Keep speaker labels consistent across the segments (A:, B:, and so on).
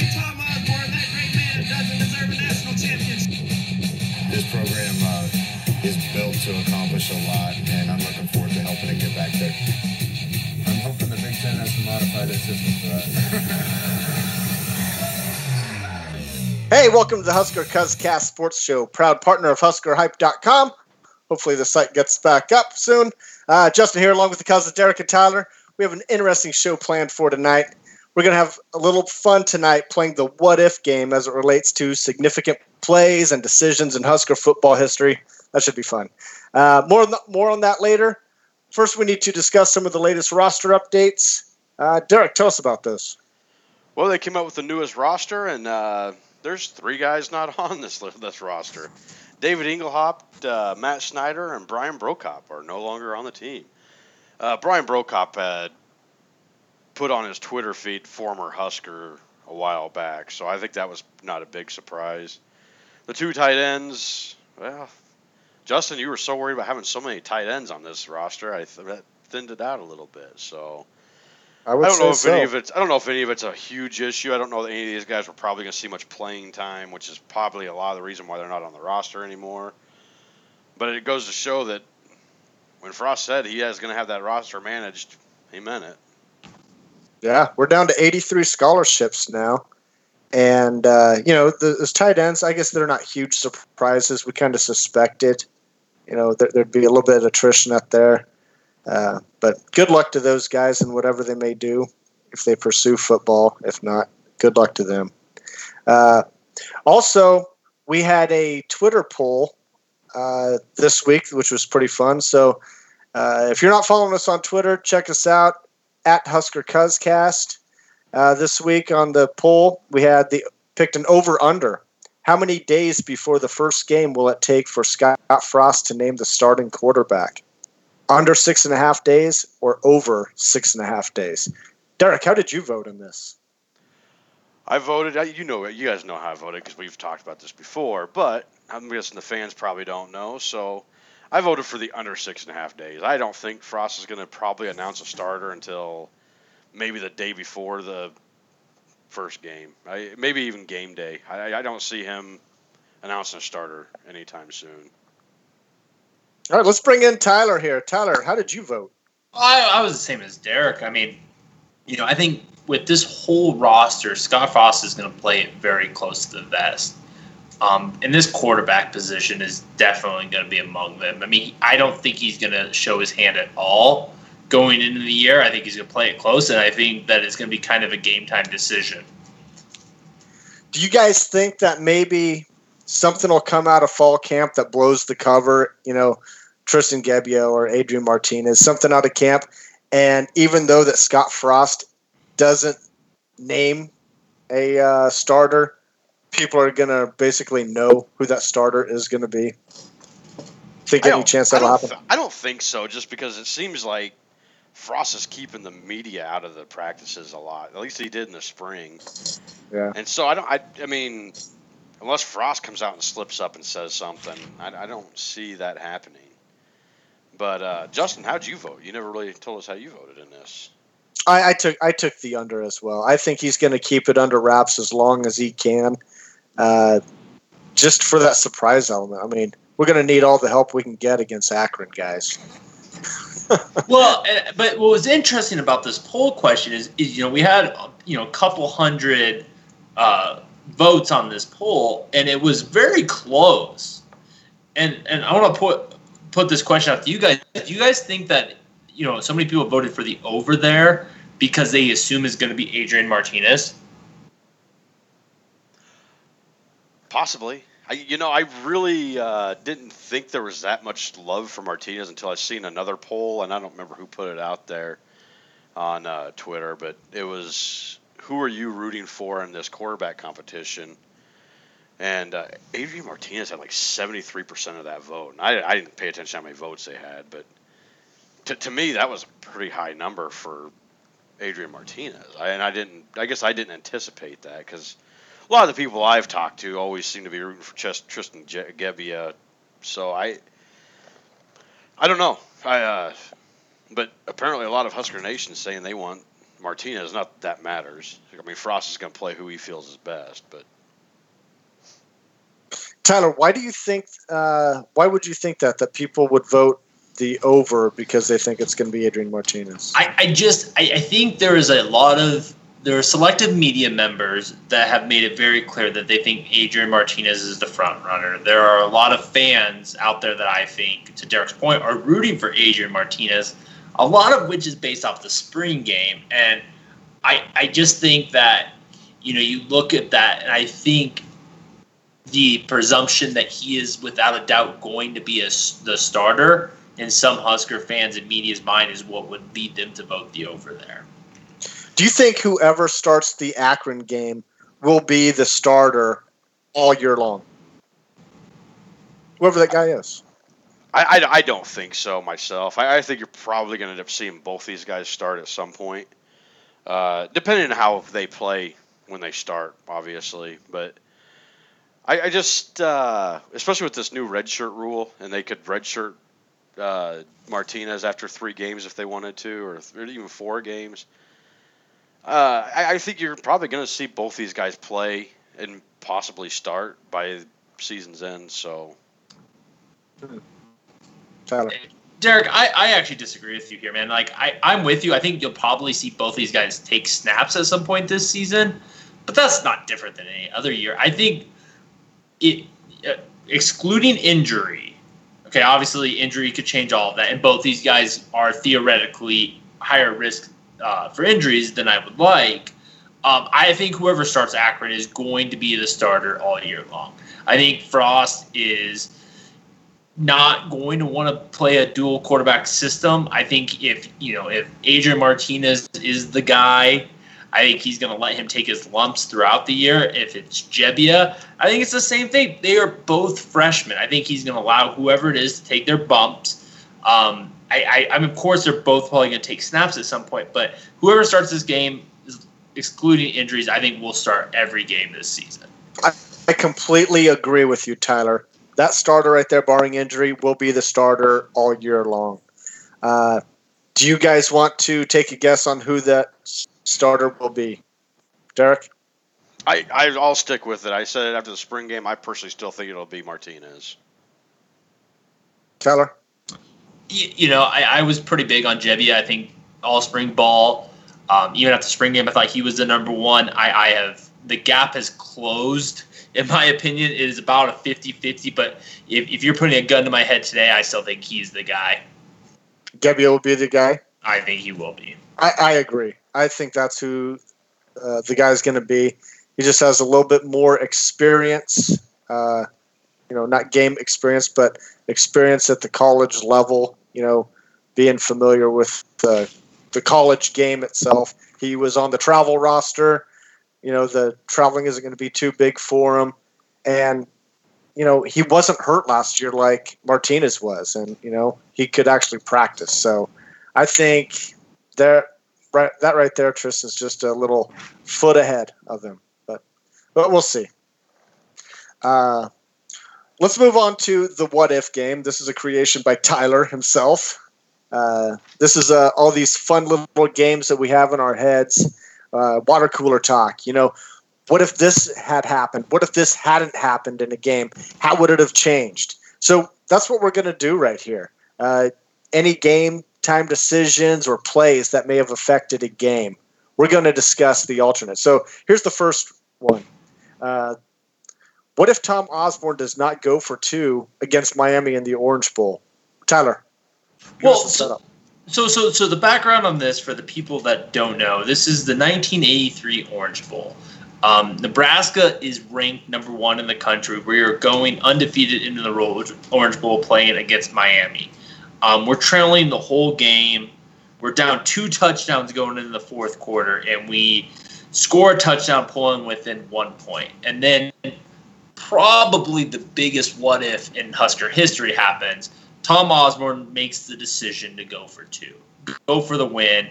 A: only Tom Osborne, that great man, doesn't deserve a national championship.
B: This program uh, is built to accomplish a lot, and I'm looking forward to helping it get back there.
C: I'm hoping the Big Ten has to modify their system for us.
D: Hey, welcome to the Husker Cuzcast Sports Show, proud partner of HuskerHype.com. Hopefully, the site gets back up soon. Uh, Justin here, along with the cousins Derek and Tyler. We have an interesting show planned for tonight. We're going to have a little fun tonight playing the what if game as it relates to significant plays and decisions in Husker football history. That should be fun. Uh, more, on the, more on that later. First, we need to discuss some of the latest roster updates. Uh, Derek, tell us about this.
E: Well, they came out with the newest roster, and uh, there's three guys not on this this roster. David Engelhaupt, uh, Matt Snyder, and Brian Brokop are no longer on the team. Uh, Brian Brokop had put on his Twitter feed former Husker a while back, so I think that was not a big surprise. The two tight ends, well, Justin, you were so worried about having so many tight ends on this roster, I th- that thinned it out a little bit. So
D: I,
E: I don't know if
D: so.
E: any of it's. I don't know if any of it's a huge issue. I don't know that any of these guys were probably going to see much playing time, which is probably a lot of the reason why they're not on the roster anymore. But it goes to show that when Frost said he is going to have that roster managed, he meant it.
D: Yeah, we're down to 83 scholarships now. And, uh, you know, the, those tight ends, I guess they're not huge surprises. We kind of suspected, you know, there, there'd be a little bit of attrition up there. Uh, but good luck to those guys and whatever they may do if they pursue football. If not, good luck to them. Uh, also, we had a Twitter poll uh, this week, which was pretty fun. So uh, if you're not following us on Twitter, check us out at Husker Cuzcast. Uh, this week on the poll, we had the picked an over under. How many days before the first game will it take for Scott Frost to name the starting quarterback? Under six and a half days or over six and a half days? Derek, how did you vote in this?
E: I voted. You know, you guys know how I voted because we've talked about this before. But I'm guessing the fans probably don't know. So I voted for the under six and a half days. I don't think Frost is going to probably announce a starter until maybe the day before the first game. I, maybe even game day. I, I don't see him announcing a starter anytime soon.
D: All right, let's bring in Tyler here. Tyler, how did you vote?
F: I, I was the same as Derek. I mean, you know, I think with this whole roster, Scott Frost is going to play it very close to the vest. Um, and this quarterback position is definitely going to be among them. I mean, I don't think he's going to show his hand at all going into the year. I think he's going to play it close, and I think that it's going to be kind of a game time decision.
D: Do you guys think that maybe something will come out of fall camp that blows the cover? You know, Tristan Gebbia or Adrian Martinez, something out of camp. And even though that Scott Frost doesn't name a uh, starter, people are going to basically know who that starter is going to be. Think
E: I
D: any
E: don't-
D: chance that'll
E: don't
D: happen?
E: th- I don't think so, just because it seems like Frost is keeping the media out of the practices a lot. At least he did in the spring.
D: Yeah.
E: And so I don't. I, I mean, unless Frost comes out and slips up and says something, I, I don't see that happening. But uh, Justin, how'd you vote? You never really told us how you voted in this.
D: I, I took I took the under as well. I think he's going to keep it under wraps as long as he can, uh, just for that surprise element. I mean, we're going to need all the help we can get against Akron guys.
F: well, eh, but what was interesting about this poll question is, is you know, we had you know a couple hundred uh, votes on this poll, and it was very close. And and I want to put put this question out to you guys. Do you guys think that you know so many people voted for the over there because they assume it's going to be Adrian Martinez?
E: Possibly. I, you know, I really uh, didn't think there was that much love for Martinez until I seen another poll, and I don't remember who put it out there on uh, Twitter, but it was who are you rooting for in this quarterback competition? And uh, Adrian Martinez had like 73% of that vote. And I, I didn't pay attention to how many votes they had, but to, to me, that was a pretty high number for Adrian Martinez. I, and I didn't, I guess I didn't anticipate that because a lot of the people I've talked to always seem to be rooting for Chest, Tristan Je- Gebbia. So I, I don't know. I, uh, but apparently a lot of Husker Nation saying they want Martinez, not that matters. I mean, Frost is going to play who he feels is best, but
D: Tyler, why do you think? Uh, why would you think that that people would vote the over because they think it's going to be Adrian Martinez?
F: I, I just I, I think there is a lot of there are selective media members that have made it very clear that they think Adrian Martinez is the front runner. There are a lot of fans out there that I think, to Derek's point, are rooting for Adrian Martinez. A lot of which is based off the spring game, and I I just think that you know you look at that, and I think the presumption that he is without a doubt going to be a, the starter in some Husker fans and media's mind is what would lead them to vote the over there.
D: Do you think whoever starts the Akron game will be the starter all year long? Whoever that guy is.
E: I, I, I don't think so myself. I, I think you're probably going to end up seeing both these guys start at some point, uh, depending on how they play when they start, obviously. But I, I just, uh, especially with this new redshirt rule, and they could redshirt uh, Martinez after three games if they wanted to, or, th- or even four games. Uh, I, I think you're probably going to see both these guys play and possibly start by season's end. So
D: Tyler.
F: Derek, I, I actually disagree with you here, man. Like I, I'm with you. I think you'll probably see both these guys take snaps at some point this season, but that's not different than any other year. I think it, uh, excluding injury, okay, obviously injury could change all of that, and both these guys are theoretically higher risk uh, for injuries than I would like. Um, I think whoever starts Akron is going to be the starter all year long. I think Frost is not going to want to play a dual quarterback system. I think if you know if Adrian Martinez is the guy, I think he's going to let him take his lumps throughout the year. If it's Gebbia, I think it's the same thing. They are both freshmen. I think he's going to allow whoever it is to take their bumps. Um, I, I, I mean, of course, they're both probably going to take snaps at some point, but whoever starts this game, excluding injuries, I think will start every game this season.
D: I, I completely agree with you, Tyler. That starter right there, barring injury, will be the starter all year long. Uh, do you guys want to take a guess on who that starter will be? Derek?
E: I, I I'll stick with it. I said it after the spring game. I personally still think it'll be Martinez.
D: Tyler?
F: You, you know, I, I was pretty big on Gebbia. I think all spring ball, um, even after spring game, I thought he was the number one. I, I have the gap has closed. In my opinion, it is about a 50-50, but if, if you're putting a gun to my head today, I still think he's the guy.
D: Gebbia will be the guy?
F: I think he will be.
D: I, I agree. I think that's who uh, the guy's going to be. He just has a little bit more experience. Uh, you know, not game experience, but experience at the college level. You know, being familiar with the the college game itself. He was on the travel roster. You know, the traveling isn't going to be too big for him, and you know he wasn't hurt last year like Martinez was, and you know he could actually practice. So I think there, right, that right there, Tristan's just a little foot ahead of him, but but we'll see. Uh, let's move on to the what if game. This is a creation by Tyler himself. Uh, this is uh, all these fun little games that we have in our heads. Uh, water cooler talk. You know, what if this had happened? What if this hadn't happened in a game? How would it have changed? So that's what we're going to do right here. Uh, any game time decisions or plays that may have affected a game. We're going to discuss the alternate. So here's the first one. What if Tom Osborne does not go for two against Miami in the Orange Bowl? Tyler.
F: Well, so-
D: setup.
F: So, so, so the background on this for the people that don't know, this is the 1983 Orange Bowl. Um, Nebraska is ranked number one in the country. We are going undefeated into the Orange Bowl, playing against Miami. Um, we're trailing the whole game. We're down two touchdowns going into the fourth quarter, and we score a touchdown, pulling within one point. And then, probably the biggest what if in Husker history happens. Tom Osborne makes the decision to go for two, go for the win.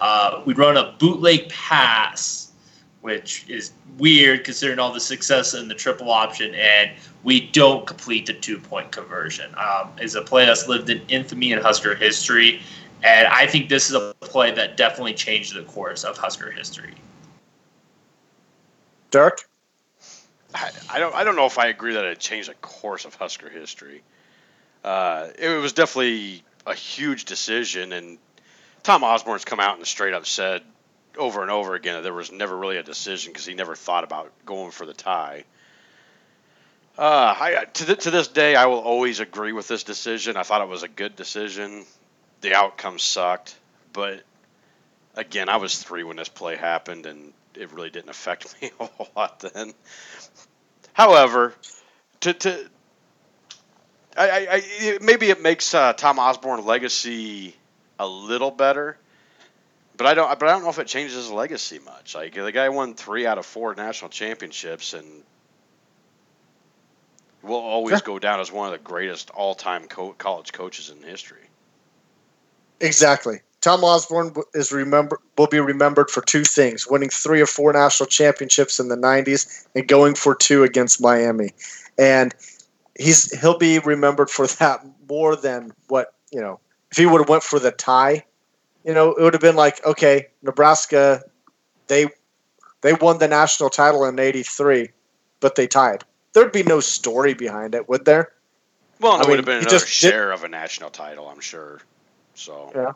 F: Uh, we run a bootleg pass, which is weird considering all the success in the triple option, and we don't complete the two point conversion. Um, it's a play that's lived in infamy in Husker history, And I think this is a play that definitely changed the course of Husker history.
D: Dirk?
E: I, I don't I don't know if I agree that it changed the course of Husker history. Uh, it was definitely a huge decision, and Tom Osborne's come out and straight up said over and over again that there was never really a decision because he never thought about going for the tie. Uh, I, to, th- to this day, I will always agree with this decision. I thought it was a good decision. The outcome sucked, but again, I was three when this play happened, and it really didn't affect me a whole lot then. However, to, to I, I, I maybe it makes uh, Tom Osborne legacy a little better, but I don't. But I don't know if it changes his legacy much. Like the guy won three out of four national championships, and will always
D: Sure.
E: go down as one of the greatest all-time co- college coaches in history.
D: Exactly. Tom Osborne is remember will be remembered for two things: winning three or four national championships in the '90s and going for two against Miami. And he's he'll be remembered for that more than what you know. If he would have went for the tie, you know, it would have been like, okay, Nebraska, they they won the national title in '83, but they tied. There'd be no story behind it, would there?
E: Well, it
D: mean,
E: would have been
D: he
E: another
D: just did-
E: share of a national title, I'm sure. So
D: Yeah.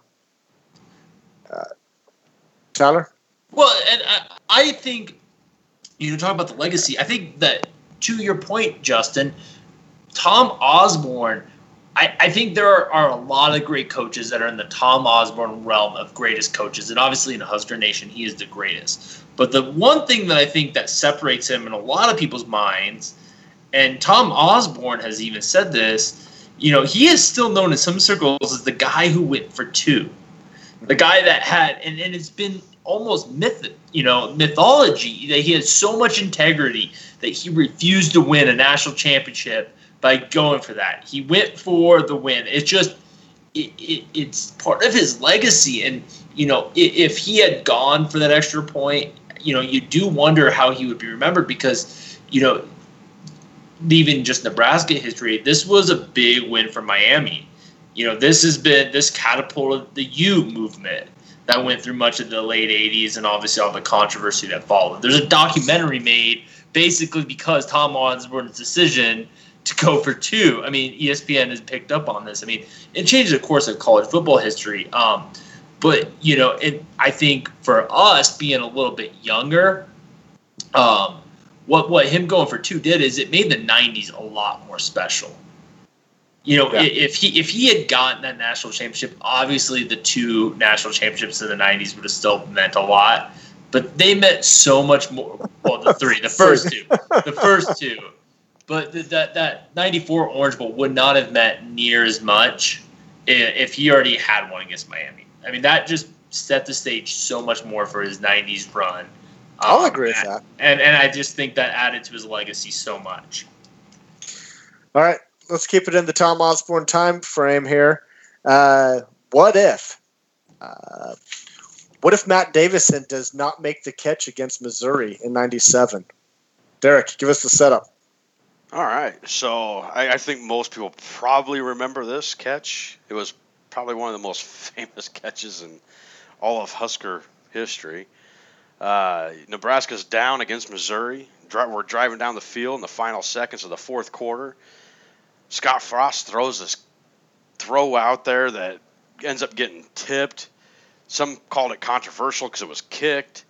D: Tyler.
F: Well, and I, I think you know, talk about the legacy. I think that to your point, Justin, Tom Osborne. I, I think there are, are a lot of great coaches that are in the Tom Osborne realm of greatest coaches, and obviously in Husker Nation, he is the greatest. But the one thing that I think that separates him in a lot of people's minds, and Tom Osborne has even said this, you know, he is still known in some circles as the guy who went for two the guy that had and, and it's been almost myth you know mythology that he had so much integrity that he refused to win a national championship by going for that. He went for the win. It's just it, it, it's part of his legacy. And you know i- if he had gone for that extra point you know you do wonder how he would be remembered because you know leaving just nebraska history this was a big win for miami you know, this has been this catapulted the U movement that went through much of the late '80s and obviously all the controversy that followed. There's a documentary made basically because Tom Osborne's decision to go for two. I mean, ESPN has picked up on this. I mean, it changed the course of college football history. Um, but you know, it, I think for us being a little bit younger, um, what what him going for two did is it made the '90s a lot more special. You know,
D: Yeah.
F: if he if he had gotten that national championship, obviously the two national championships in the '90s would have still meant a lot. But they meant so much more. Well, the three, the first two, the first two. But th- that that '94 Orange Bowl would not have meant near as much if he already had one against Miami. I mean, that just set the stage so much more for his '90s run.
D: I'll
F: Um,
D: agree with that.
F: And and I just think that added to his legacy so much.
D: All right, let's keep it in the Tom Osborne time frame here. Uh, what if? Uh, what if Matt Davison does not make the catch against Missouri in '97? Derek, give us the setup.
E: All right. So I, I think most people probably remember this catch. It was probably one of the most famous catches in all of Husker history. Uh, Nebraska's down against Missouri. Dri- we're driving down the field in the final seconds of the fourth quarter. Scott Frost throws this throw out there that ends up getting tipped. Some called it controversial because it was kicked.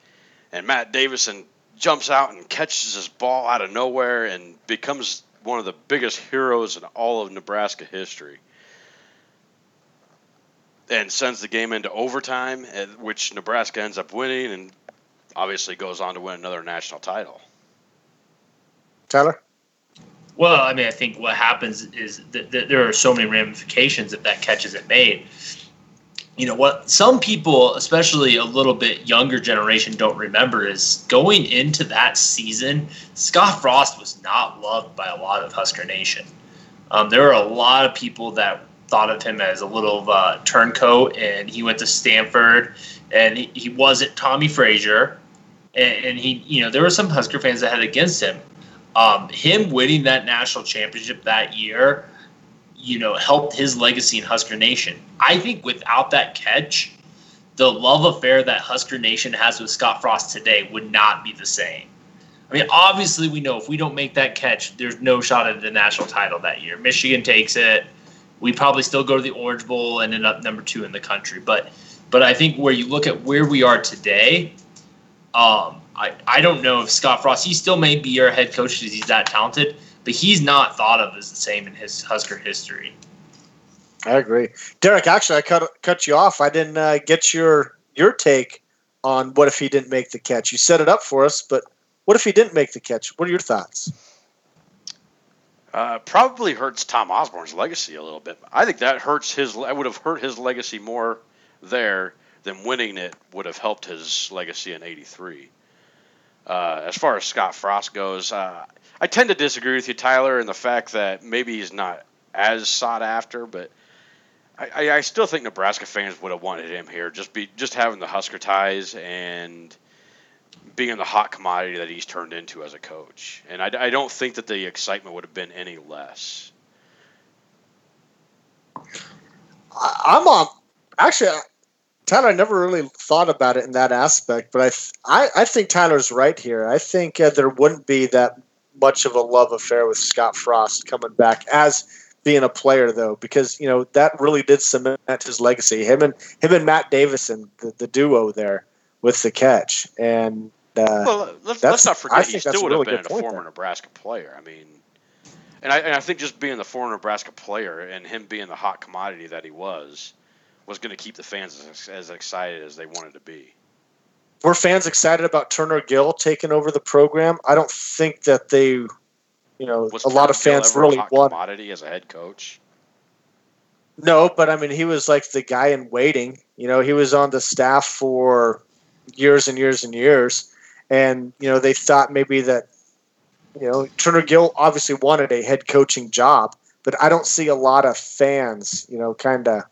E: And Matt Davison jumps out and catches his ball out of nowhere and becomes one of the biggest heroes in all of Nebraska history. And sends the game into overtime, at which Nebraska ends up winning and obviously goes on to win another national title.
D: Tyler.
F: Well, I mean, I think what happens is that, there are so many ramifications if that catch isn't made. You know what? Some people, especially a little bit younger generation, don't remember is going into that season. Scott Frost was not loved by a lot of Husker Nation. Um, there were a lot of people that thought of him as a little turncoat, and he went to Stanford, and he, he wasn't Tommie Frazier, and, and he, you know, there were some Husker fans that had against him um, him winning that national championship that year, you know, helped his legacy in Husker Nation. I think without that catch, the love affair that Husker Nation has with Scott Frost today would not be the same. I mean, obviously, we know if we don't make that catch, there's no shot at the national title that year. Michigan takes it. We probably still go to the Orange Bowl and end up number two in the country. But, but I think where you look at where we are today, um, I, I don't know if Scott Frost, he still may be our head coach because he's that talented, but he's not thought of as the same in his Husker history.
D: I agree, Derek. Actually, I cut cut you off. I didn't uh, get your your take on what if he didn't make the catch. You set it up for us, but what if he didn't make the catch? What are your thoughts?
E: Uh, probably hurts Tom Osborne's legacy a little bit. I think that hurts his. I would have hurt his legacy more there than winning it would have helped his legacy in '83. Uh, as far as Scott Frost goes, uh, I tend to disagree with you, Tyler, in the fact that maybe he's not as sought after, but I, I, still think Nebraska fans would have wanted him here. Just be just having the Husker ties and being in the hot commodity that he's turned into as a coach. And I, I don't think that the excitement would have been any less.
D: I, I'm on. Actually, Tyler, I never really thought about it in that aspect, but I, I, I think Tyler's right here. I think uh, there wouldn't be that much of a love affair with Scott Frost coming back as being a player, though, because you know that really did cement his legacy. Him and him and Matt Davison, the, the duo there with the catch, and uh,
E: well, let's, let's not forget he still would have been a former there. Nebraska player. I mean, and I, and I think just being the former Nebraska player and him being the hot commodity that he was was going to keep the fans as, as excited as they wanted to be.
D: Were fans excited about Turner Gill taking over the program? I don't think that they, you know, was a Turner lot of fans
E: Gill
D: really
E: want commodity as a head coach.
D: No, but I mean, he was like the guy in waiting. You know, he was on the staff for years and years and years, and you know, they thought maybe that, you know, Turner Gill obviously wanted a head coaching job, but I don't see a lot of fans, you know, kind of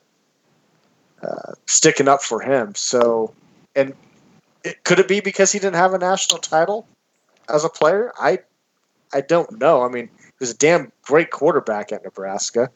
D: uh, sticking up for him. So, and it, could it be because he didn't have a national title as a player? I I don't know. I mean, he was a damn great quarterback at Nebraska.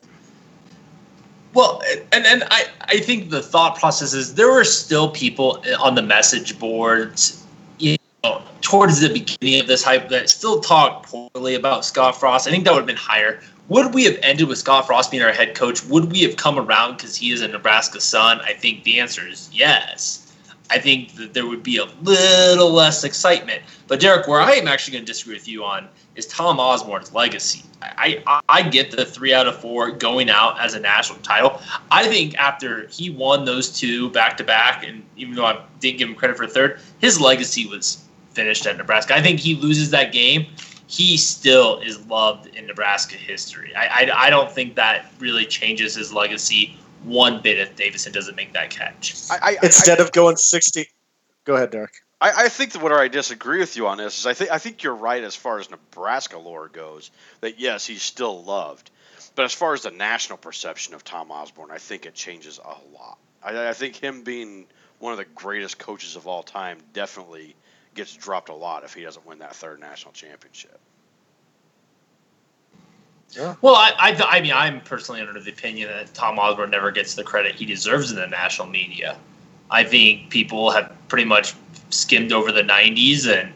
F: Well, and and I I think the thought process is there were still people on the message boards, you know, towards the beginning of this hype that still talked poorly about Scott Frost. I think that would have been higher. Would we have ended with Scott Frost being our head coach? Would we have come around because he is a Nebraska son? I think the answer is yes. I think that there would be a little less excitement. But Derek, where I am actually going to disagree with you on is Tom Osborne's legacy. I, I, I get the three out of four going out as a national title. I think after he won those two back to back, and even though I didn't give him credit for third, his legacy was finished at Nebraska. I think he loses that game he still is loved in Nebraska history. I, I, I don't think that really changes his legacy one bit if Davison doesn't make that catch.
E: I, I,
D: Instead of going 60. Go ahead, Derek.
E: I, I think that where I disagree with you on this is I think I think you're right as far as Nebraska lore goes. That yes, he's still loved, but as far as the national perception of Tom Osborne, I think it changes a lot. I, I think him being one of the greatest coaches of all time definitely gets dropped a lot if he doesn't win that third national championship.
F: Yeah. Well, I, I, I mean, I'm personally under the opinion that Tom Osborne never gets the credit he deserves in the national media. I think people have pretty much skimmed over the 90s, and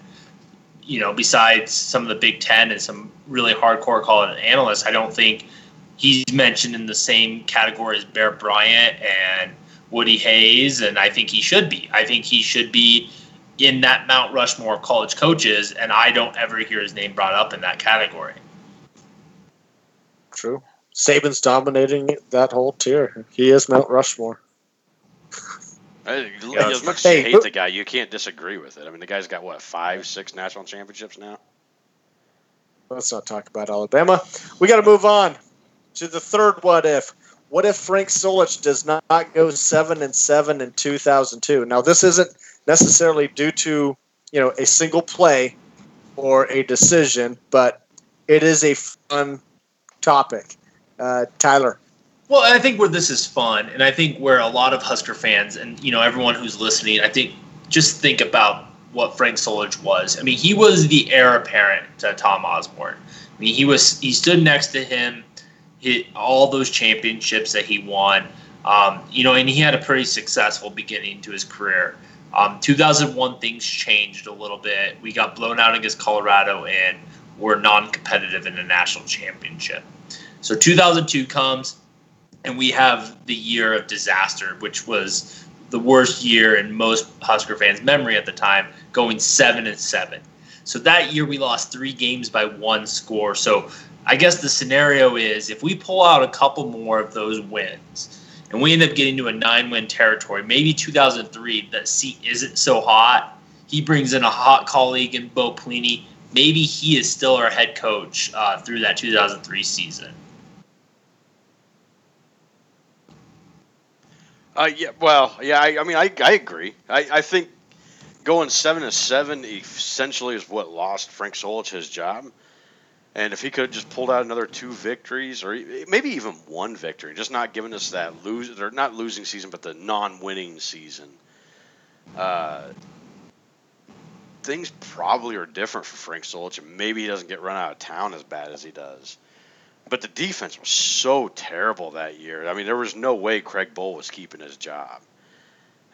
F: you know, besides some of the Big Ten and some really hardcore college analysts, I don't think he's mentioned in the same category as Bear Bryant and Woody Hayes, and I think he should be. I think he should be in that Mount Rushmore of college coaches, and I don't ever hear his name brought up in that category.
D: True. Saban's dominating that whole tier. He is Mount Rushmore.
E: As much as hey, you hate the guy, you can't disagree with it. I mean, the guy's got what five, six national championships now.
D: Let's not talk about Alabama. We got to move on to the third what if. What if Frank Solich does not go seven and seven in 2002? Now, this isn't necessarily due to you know a single play or a decision, but it is a fun topic. Uh, Tyler.
F: Well, I think where this is fun, and I think where a lot of Husker fans and you know everyone who's listening, I think just think about what Frank Solich was. I mean, he was the heir apparent to Tom Osborne. I mean, he was he stood next to him hit all those championships that he won. Um, you know, and he had a pretty successful beginning to his career. Um, 2001, things changed a little bit. We got blown out against Colorado and were non-competitive in the national championship. So 2002 comes, and we have the year of disaster, which was the worst year in most Husker fans' memory at the time, going seven and seven. So that year we lost three games by one score. So I guess the scenario is if we pull out a couple more of those wins and we end up getting to a nine win territory, maybe 2003, the seat isn't so hot. He brings in a hot colleague in Bo Pelini. Maybe he is still our head coach uh, through that 2003 season.
E: Uh, yeah, well, yeah, I, I mean, I, I agree. I, I think going seven to seven essentially is what lost Frank Solich his job. And if he could have just pulled out another two victories, or maybe even one victory, just not giving us that lose or not losing season, but the non-winning season, uh, things probably are different for Frank Solich, and maybe he doesn't get run out of town as bad as he does. But the defense was so terrible that year. I mean, there was no way Craig Bohl was keeping his job,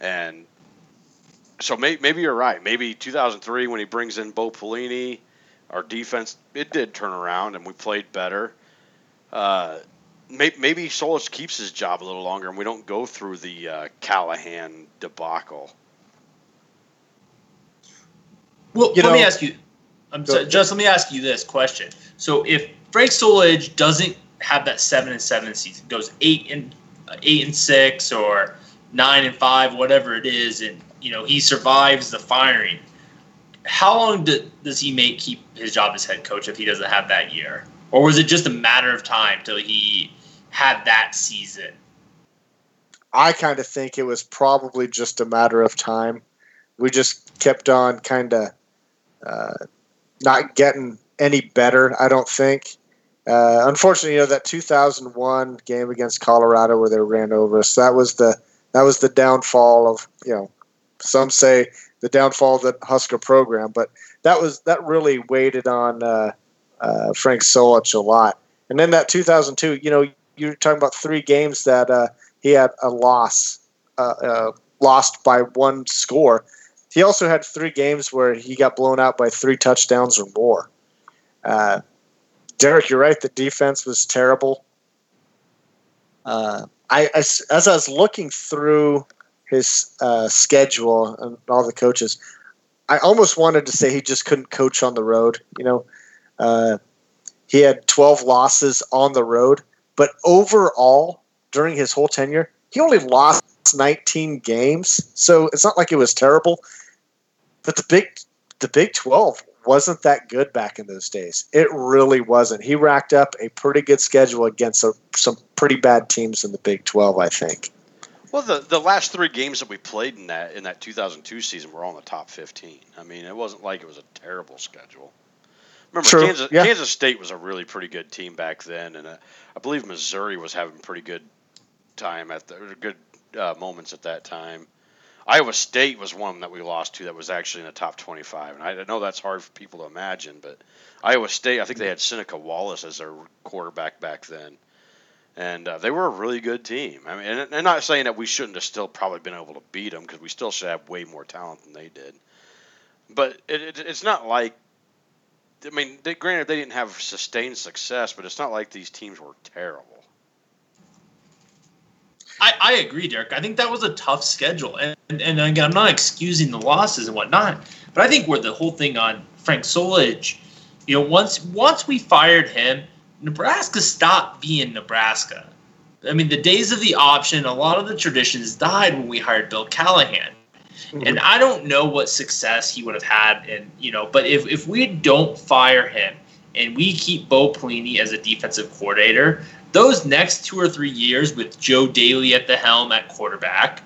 E: and so may, maybe you're right. Maybe 2003 when he brings in Bo Pelini our defense it did turn around and we played better. Uh, may, maybe Solich keeps his job a little longer and we don't go through the uh, Callahan debacle.
F: Well,
D: You
F: let me ask you. I'm
D: Go-
F: sorry, just let me ask you this question. So if Frank Solich doesn't have that seven and seven season, goes eight and uh, eight and six or nine and five, whatever it is, and you know he survives the firing, how long do, does he make keep his job as head coach if he doesn't have that year, or was it just a matter of time till he had that season?
D: I kind of think it was probably just a matter of time. We just kept on kind of uh, not getting any better. I don't think. Uh, unfortunately, you know that 2001 game against Colorado where they ran over us. That was the that was the downfall of you know some say the downfall of the Husker program, but that was that really weighted on uh, uh, Frank Solich a lot. And then that 2002, you know, you're talking about three games that uh, he had a loss, uh, uh, lost by one score. He also had three games where he got blown out by three touchdowns or more. Uh, Derek, you're right. The defense was terrible. Uh, I, I as I was looking through his uh, schedule and all the coaches, I almost wanted to say he just couldn't coach on the road. You know, uh, he had 12 losses on the road, but overall during his whole tenure, he only lost 19 games. So it's not like it was terrible. But the big the Big 12 wasn't that good back in those days. It really wasn't. He racked up a pretty good schedule against a, some pretty bad teams in the Big 12, I think.
E: Well, the, the last three games that we played in that in that 2002 season were all in the top 15. I mean, it wasn't like it was a terrible schedule. Remember,
D: True,
E: Kansas,
D: yeah.
E: Kansas State was a really pretty good team back then, and uh, I believe Missouri was having pretty good time at the good uh, moments at that time. Iowa State was one that we lost to that was actually in the top 25, and I know that's hard for people to imagine, but Iowa State, I think they had Seneca Wallace as their quarterback back then and uh, they were a really good team. I mean, and, and not saying that we shouldn't have still probably been able to beat them because we still should have way more talent than they did. But it, it, it's not like, I mean, they, granted they didn't have sustained success, but it's not like these teams were terrible.
F: I, I agree, Derek. I think that was a tough schedule, and, and and again, I'm not excusing the losses and whatnot, but I think where the whole thing on Frank Solich, you know, once once we fired him, Nebraska stopped being Nebraska. I mean, the days of the option, a lot of the traditions died when we hired Bill Callahan. And I don't know what success he would have had, and you know, but if, if we don't fire him and we keep Bo Pelini as a defensive coordinator, those next two or three years with Joe Dailey at the helm at quarterback,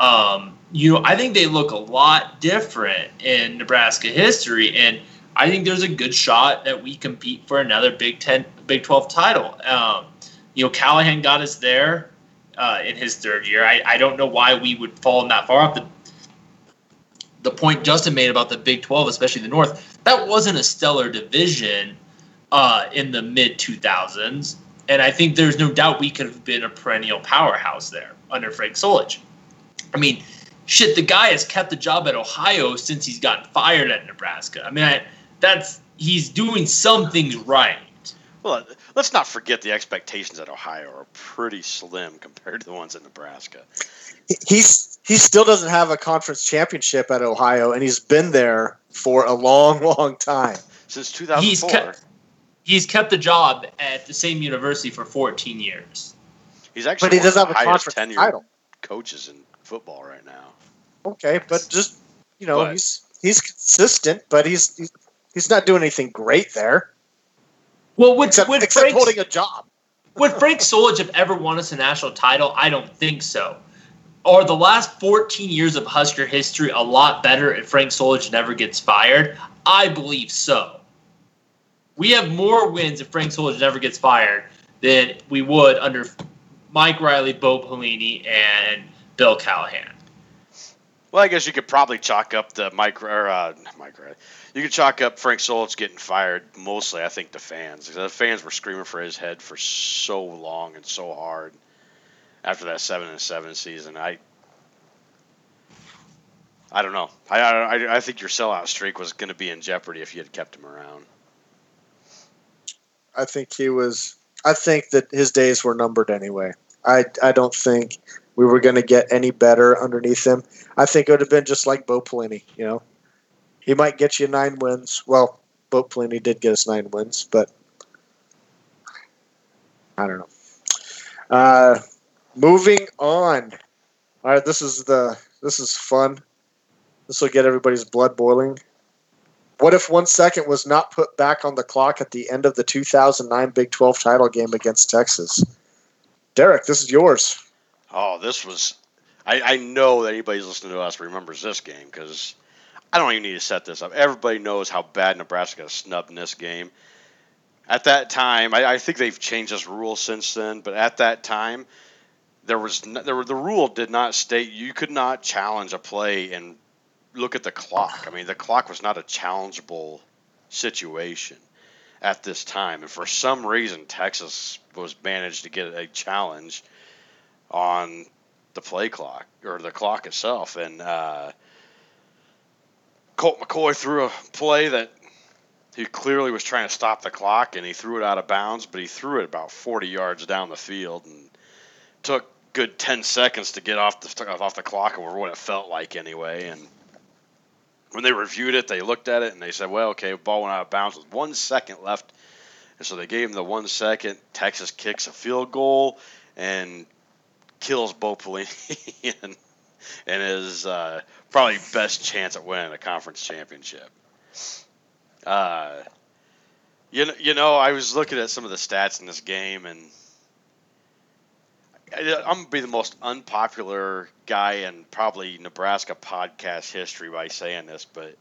F: um, you know, I think they look a lot different in Nebraska history, and I think there's a good shot that we compete for another Big Ten, Big Twelve title. Um, you know, Callahan got us there uh, in his third year. I, I don't know why we would fall that far off. The, the point Justin made about the Big 12, especially the North, that wasn't a stellar division uh, in the mid 2000s. And I think there's no doubt we could have been a perennial powerhouse there under Frank Solich. I mean, shit, the guy has kept the job at Ohio since he's gotten fired at Nebraska. I mean, I, that's he's doing some things right.
E: Well, let's not forget the expectations at Ohio are pretty slim compared to the ones in Nebraska.
D: He's he still doesn't have a conference championship at Ohio, and he's been there for a long, long time.
E: Since
F: He's
E: 2004.
F: kept he's kept the job at the same university for 14 years.
E: He's actually
D: But he doesn't have a
E: highest
D: conference
E: tenured
D: title.
E: coaches in football right now.
D: Okay, but just you know,
E: But-
D: he's he's consistent, but he's he's, he's not doing anything great there,
F: Well, would,
D: except,
F: would,
D: except
F: Frank,
D: holding a job.
F: would Frank Solich have ever won us a national title? I don't think so. Are the last 14 years of Husker history a lot better if Frank Solich never gets fired? I believe so. We have more wins if Frank Solich never gets fired than we would under Mike Riley, Bo Pelini, and Bill Callahan.
E: Well, I guess you could probably chalk up the Mike or uh, Mike Riley. You could chalk up Frank Solich getting fired mostly, I think, the fans. The fans were screaming for his head for so long and so hard after that seven and seven season. I, I don't know. I I, I think your sellout streak was going to be in jeopardy if you had kept him around.
D: I think he was. I think that his days were numbered anyway. I I don't think we were going to get any better underneath him. I think it would have been just like Bo Pelini. You know, he might get you nine wins. Well, Bo Pelini did get us nine wins, but I don't know. Uh, moving on. All right, this is the this is fun. This will get everybody's blood boiling. What if one second was not put back on the clock at the end of the 2009 Big 12 title game against Texas? Derek, this is yours.
E: Oh, this was. I, I know that anybody listening to us remembers this game because I don't even need to set this up. Everybody knows how bad Nebraska snubbed in this game. At that time, I, I think they've changed this rule since then, but at that time, there was no, there were, the rule did not state you could not challenge a play and look at the clock. I mean, the clock was not a challengeable situation at this time, and for some reason, Texas was managed to get a challenge on the play clock or the clock itself. And uh, Colt McCoy threw a play that he clearly was trying to stop the clock, and he threw it out of bounds, but he threw it about 40 yards down the field and took good 10 seconds to get off the off the clock or what it felt like anyway. And when they reviewed it, they looked at it and they said, "Well, okay, the ball went out of bounds with one second left." And so they gave him the one second. Texas kicks a field goal and kills Bo Pelini and, and his uh, probably best chance at winning a conference championship. Uh, you know, you know, I was looking at some of the stats in this game, and I- I'm gonna be the most unpopular guy in probably Nebraska podcast history by saying this, but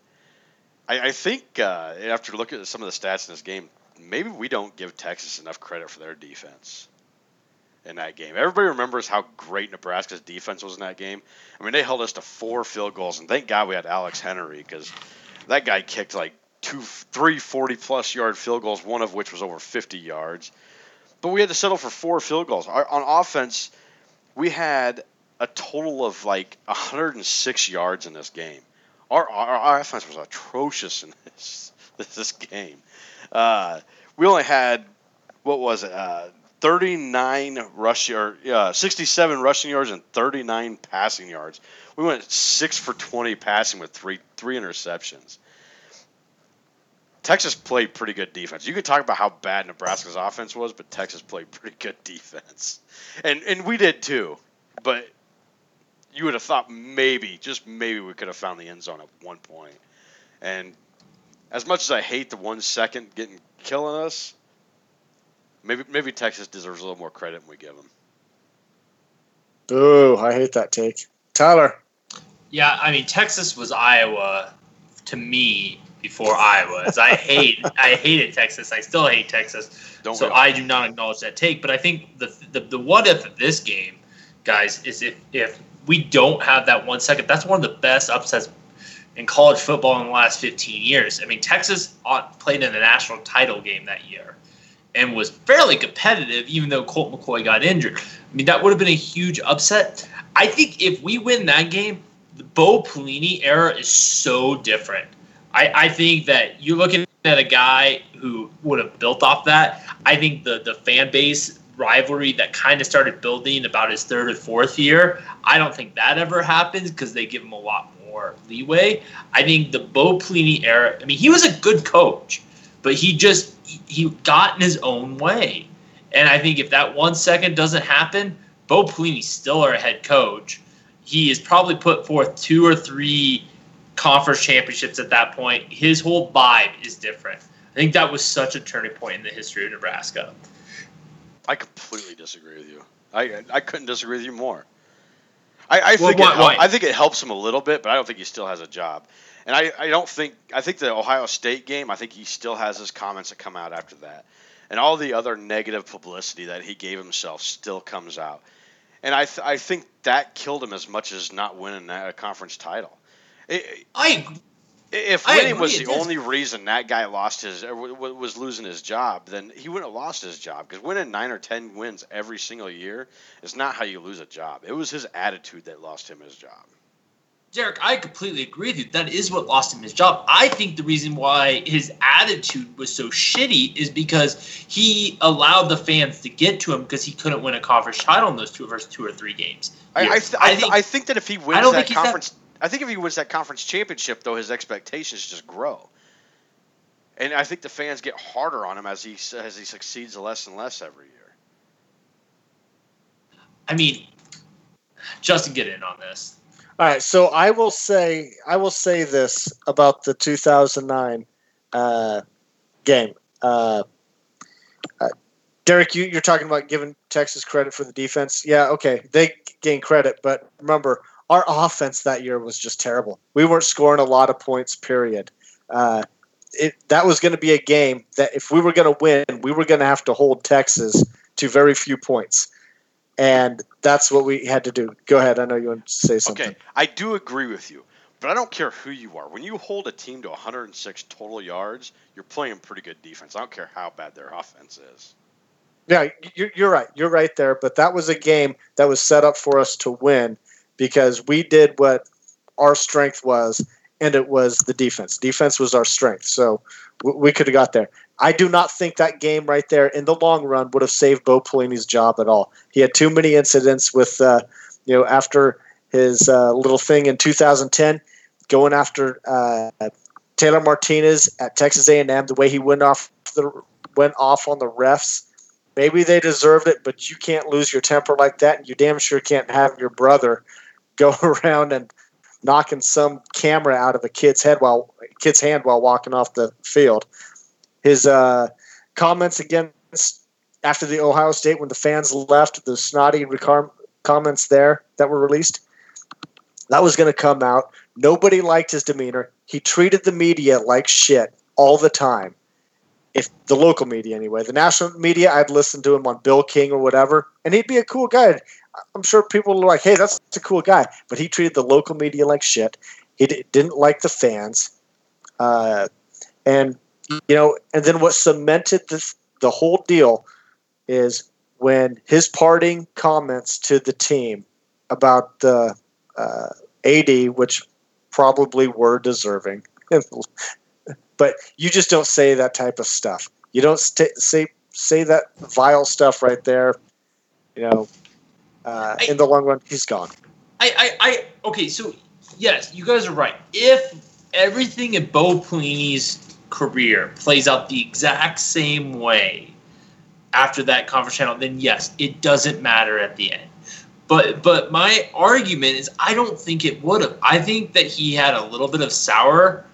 E: I, I think uh, after looking at some of the stats in this game, maybe we don't give Texas enough credit for their defense in that game. Everybody remembers how great Nebraska's defense was in that game. I mean, they held us to four field goals, and thank God we had Alex Henery because that guy kicked like two, three 40 plus yard field goals, one of which was over 50 yards. But we had to settle for four field goals. Our, on offense, we had a total of like 106 yards in this game. Our, our, our offense was atrocious in this this game. Uh, we only had what was it? Uh, 39 rush or uh, 67 rushing yards and 39 passing yards. We went six for 20 passing with three three interceptions. Texas played pretty good defense. You could talk about how bad Nebraska's offense was, but Texas played pretty good defense, and and we did too. But you would have thought maybe, just maybe, we could have found the end zone at one point. And as much as I hate the one second getting killing us, maybe maybe Texas deserves a little more credit than we give them.
D: Boo! I hate that take. Tyler,
F: Yeah, I mean Texas was Iowa to me before Iowa. As I hate, I hated Texas. I still hate Texas.
E: Don't
F: so? I do not acknowledge that take. But I think the, the the what if of this game, guys, is if if we don't have that one second, that's one of the best upsets in college football in the last 15 years. I mean, Texas played in the national title game that year, and was fairly competitive, even though Colt McCoy got injured. I mean, that would have been a huge upset. I think if we win that game, the Bo Pelini era is so different. I, I think that you're looking at a guy who would have built off that. I think the the fan base rivalry that kind of started building about his third or fourth year, I don't think that ever happens because they give him a lot more leeway. I think the Bo Pelini era. I mean, he was a good coach, but he just he got in his own way. And I think if that one second doesn't happen, Bo Pelini's still our head coach. He has probably put forth two or three conference championships at that point. His whole vibe is different. I think that was such a turning point in the history of Nebraska.
E: I completely disagree with you. I I couldn't disagree with you more. I, I
F: Well,
E: think
F: why-
E: it,
F: why?
E: I think it helps him a little bit, but I don't think he still has a job. And I, I don't think I think the Ohio State game. I think he still has his comments that come out after that, and all the other negative publicity that he gave himself still comes out. And I th- I think that killed him as much as not winning a conference title. It,
F: I
E: if winning was the only reason that guy lost his or w- w- was losing his job, then he wouldn't have lost his job because winning nine or ten wins every single year is not how you lose a job. It was his attitude that lost him his job.
F: Derek, I completely agree with you. That is what lost him his job. I think the reason why his attitude was so shitty is because he allowed the fans to get to him because he couldn't win a conference title in those two first two or three games.
E: I, I, th- I, th- I think that if he wins
F: don't
E: that
F: think he's that-
E: conference, I think if he wins that conference championship, though, his expectations just grow. And I think the fans get harder on him as he as he succeeds less and less every year.
F: I mean, Justin, get in on this.
D: All right, so I will say I will say this about the 2009 uh, game. Uh, uh, Derek, you, you're talking about giving Texas credit for the defense. Yeah, okay, they gain credit, but remember, our offense that year was just terrible. We weren't scoring a lot of points. Period. Uh, it, that was going to be a game that if we were going to win, we were going to have to hold Texas to very few points, and that's what we had to do. Go ahead. I know you want to say something.
E: Okay, I do agree with you, but I don't care who you are. When you hold a team to 106 total yards, you're playing pretty good defense. I don't care how bad their offense is.
D: Yeah, you're, you're right. You're right there. But that was a game that was set up for us to win because we did what our strength was, and it was the defense. Defense was our strength. So we could have got there. I do not think that game right there in the long run would have saved Bo Pelini's job at all. He had too many incidents with, uh, you know, after his uh, little thing in 2010, going after uh, Taylor Martinez at Texas A&M, the way he went off the went off on the refs maybe they deserved it, but you can't lose your temper like that, and you damn sure can't have your brother go around and knocking some camera out of a kid's head while kid's hand while walking off the field. His uh, comments against after the Ohio State when the fans left, the snotty recar- comments there that were released, that was going to come out. Nobody liked his demeanor. He treated the media like shit all the time if the local media anyway. The national media, I'd listen to him on Bill King or whatever, and he'd be a cool guy. I'm sure people were like, "Hey, that's a cool guy," but he treated the local media like shit. He d- didn't like the fans, uh, and you know, and then what cemented this, the whole deal is when his parting comments to the team about the uh, AD, which probably were deserving. but you just don't say that type of stuff. You don't st- say say that vile stuff right there. You know, uh,
F: I-
D: in the long run, he's gone.
F: I, I, I, okay, so yes, you guys are right. If everything in Bo Pelini's career plays out the exact same way after that conference channel, then yes, it doesn't matter at the end. But but my argument is I don't think it would have. I think that he had a little bit of sour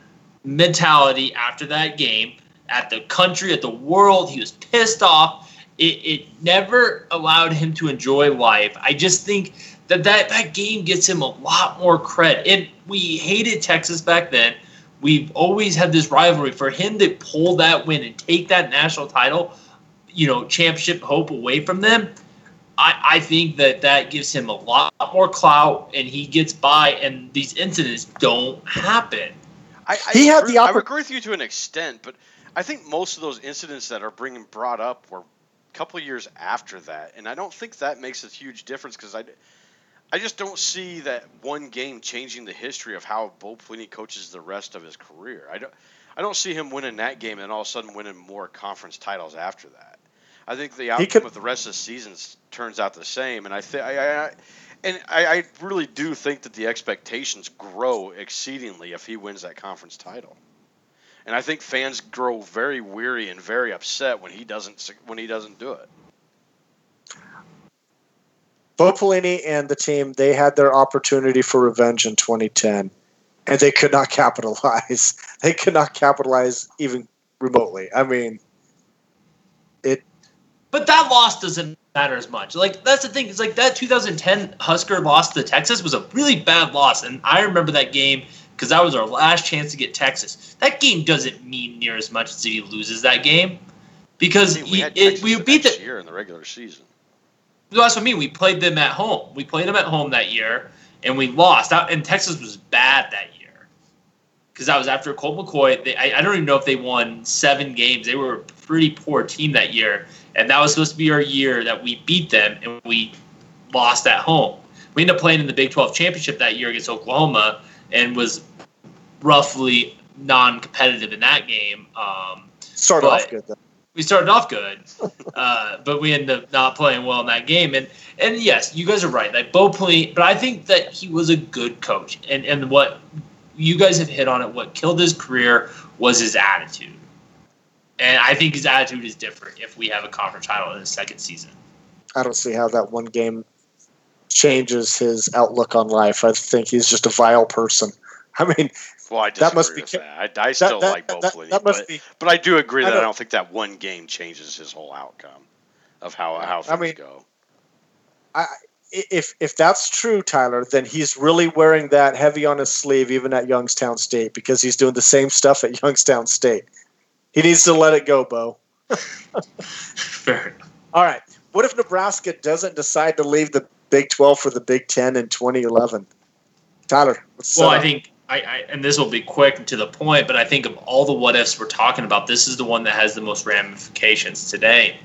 F: mentality after that game, at the country, at the world. He was pissed off. It, it never allowed him to enjoy life. I just think that, that that game gets him a lot more credit. And we hated Texas back then. We've always had this rivalry. For him to pull that win and take that national title, you know, championship hope away from them, I, I think that that gives him a lot more clout and he gets by, and these incidents don't happen.
E: I, I
D: He had
E: agree,
D: the
E: I agree with you to an extent, but I think most of those incidents that are being brought up were a couple of years after that, and I don't think that makes a huge difference because I, I just don't see that one game changing the history of how Bo Pelini coaches the rest of his career. I don't, I don't see him winning that game and all of a sudden winning more conference titles after that. I think the outcome
D: could-
E: of the rest of the season turns out the same, and I think I, I, and I, I really do think that the expectations grow exceedingly if he wins that conference title. And I think fans grow very weary and very upset when he doesn't when he doesn't do it.
D: Bo Pelini and the team, they had their opportunity for revenge in 2010, and they could not capitalize. They could not capitalize even remotely. I mean, it.
F: But that loss doesn't matter as much. Like that's the thing. It's like that 2010 Husker loss to Texas was a really bad loss, and I remember that game because that was our last chance to get Texas. That game doesn't mean near as much as if he loses that game because
E: I mean,
F: he-
E: had
F: it, we beat
E: next
F: the.
E: year in the regular season.
F: That's what I mean. We played them at home. We played them at home that year, and we lost. And Texas was bad that year because that was after Colt McCoy. They, I, I don't even know if they won seven games. They were a pretty poor team that year, and that was supposed to be our year that we beat them, and we lost at home. We ended up playing in the Big 12 championship that year against Oklahoma, and was roughly non-competitive in that game. Um,
D: Started off good, though.
F: we started off good, uh, but we ended up not playing well in that game. And and yes, you guys are right. Like Bo Pelini, but I think that he was a good coach. And and what you guys have hit on it. What killed his career was his attitude. And I think his attitude is different if we have a conference title in his second season.
D: I don't see how that one game changes his outlook on life. I think he's just a vile person. I mean,
E: Well, I disagree
D: That must be ca-
E: that. I, I still
D: that,
E: like Bo
D: that,
E: Pelini,
D: that must
E: but,
D: be.
E: but I do agree
D: I
E: that I don't think that one game changes his whole outcome of how how things
D: mean,
E: go.
D: I, if if that's true, Tyler, then he's really wearing that heavy on his sleeve, even at Youngstown State, because he's doing the same stuff at Youngstown State. He needs to let it go, Bo.
F: Fair enough.
D: All right. What if Nebraska doesn't decide to leave the Big 12 for the Big 10 in 2011? Tyler, what's
F: Well? I think I, I and this will be quick and to the point, but I think of all the what ifs we're talking about, this is the one that has the most ramifications today.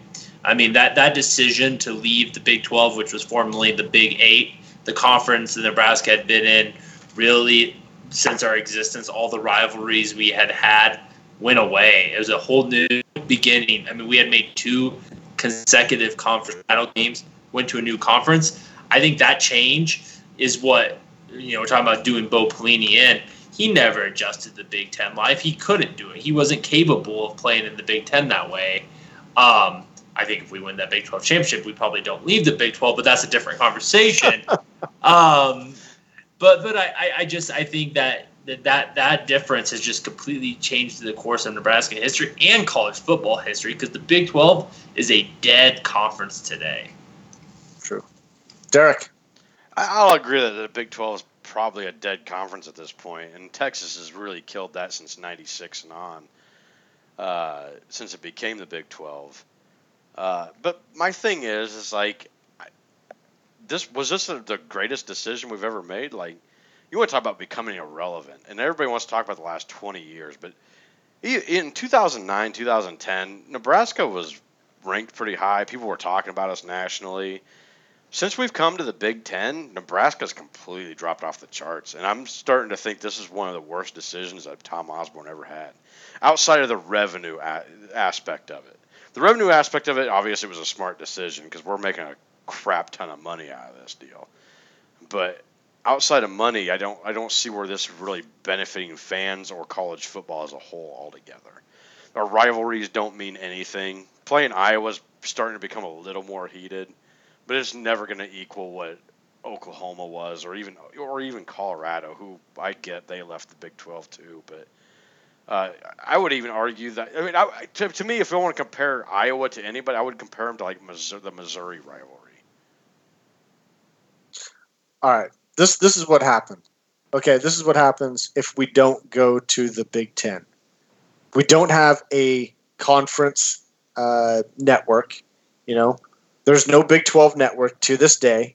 F: I mean that that decision to leave the Big Twelve, which was formerly the Big Eight, the conference that Nebraska had been in, really since our existence, all the rivalries we had had went away. It was a whole new beginning. I mean, we had made two consecutive conference title games, went to a new conference. I think that change is what you know. We're talking about doing Bo Pelini in. He never adjusted the Big Ten life. He couldn't do it. He wasn't capable of playing in the Big Ten that way. Um, I think if we win that Big 12 championship, we probably don't leave the Big 12, but that's a different conversation. um, but but I, I, I just I think that that, that that difference has just completely changed the course of Nebraska history and college football history because the Big 12 is a dead conference today.
D: True. Derek,
E: I- I'll agree that the Big 12 is probably a dead conference at this point, and Texas has really killed that since '96 and on, uh, since it became the Big 12. Uh, but my thing is, is like, this was this the- the greatest decision we've ever made? Like, you want to talk about becoming irrelevant, and everybody wants to talk about the last 20 years, but in 2009, 2010, Nebraska was ranked pretty high. People were talking about us nationally since we've come to the Big Ten, Nebraska's completely dropped off the charts, and I'm starting to think this is one of the worst decisions that Tom Osborne ever had, outside of the revenue a- aspect of it. The revenue aspect of it, obviously, was a smart decision because we're making a crap ton of money out of this deal. But outside of money, I don't, I don't see where this is really benefiting fans or college football as a whole altogether. Our rivalries don't mean anything. Playing Iowa's starting to become a little more heated but it's never going to equal what Oklahoma was, or even or even Colorado, who I get they left the Big Twelve too. But uh, I would even argue that I mean, I, to, to me, if I want to compare Iowa to anybody, I would compare them to like Missouri, the Missouri rivalry.
D: all right. This this is what happened. Okay, this is what happens if we don't go to the Big Ten. We don't have a conference uh, network. You know, there's no Big Twelve network to this day.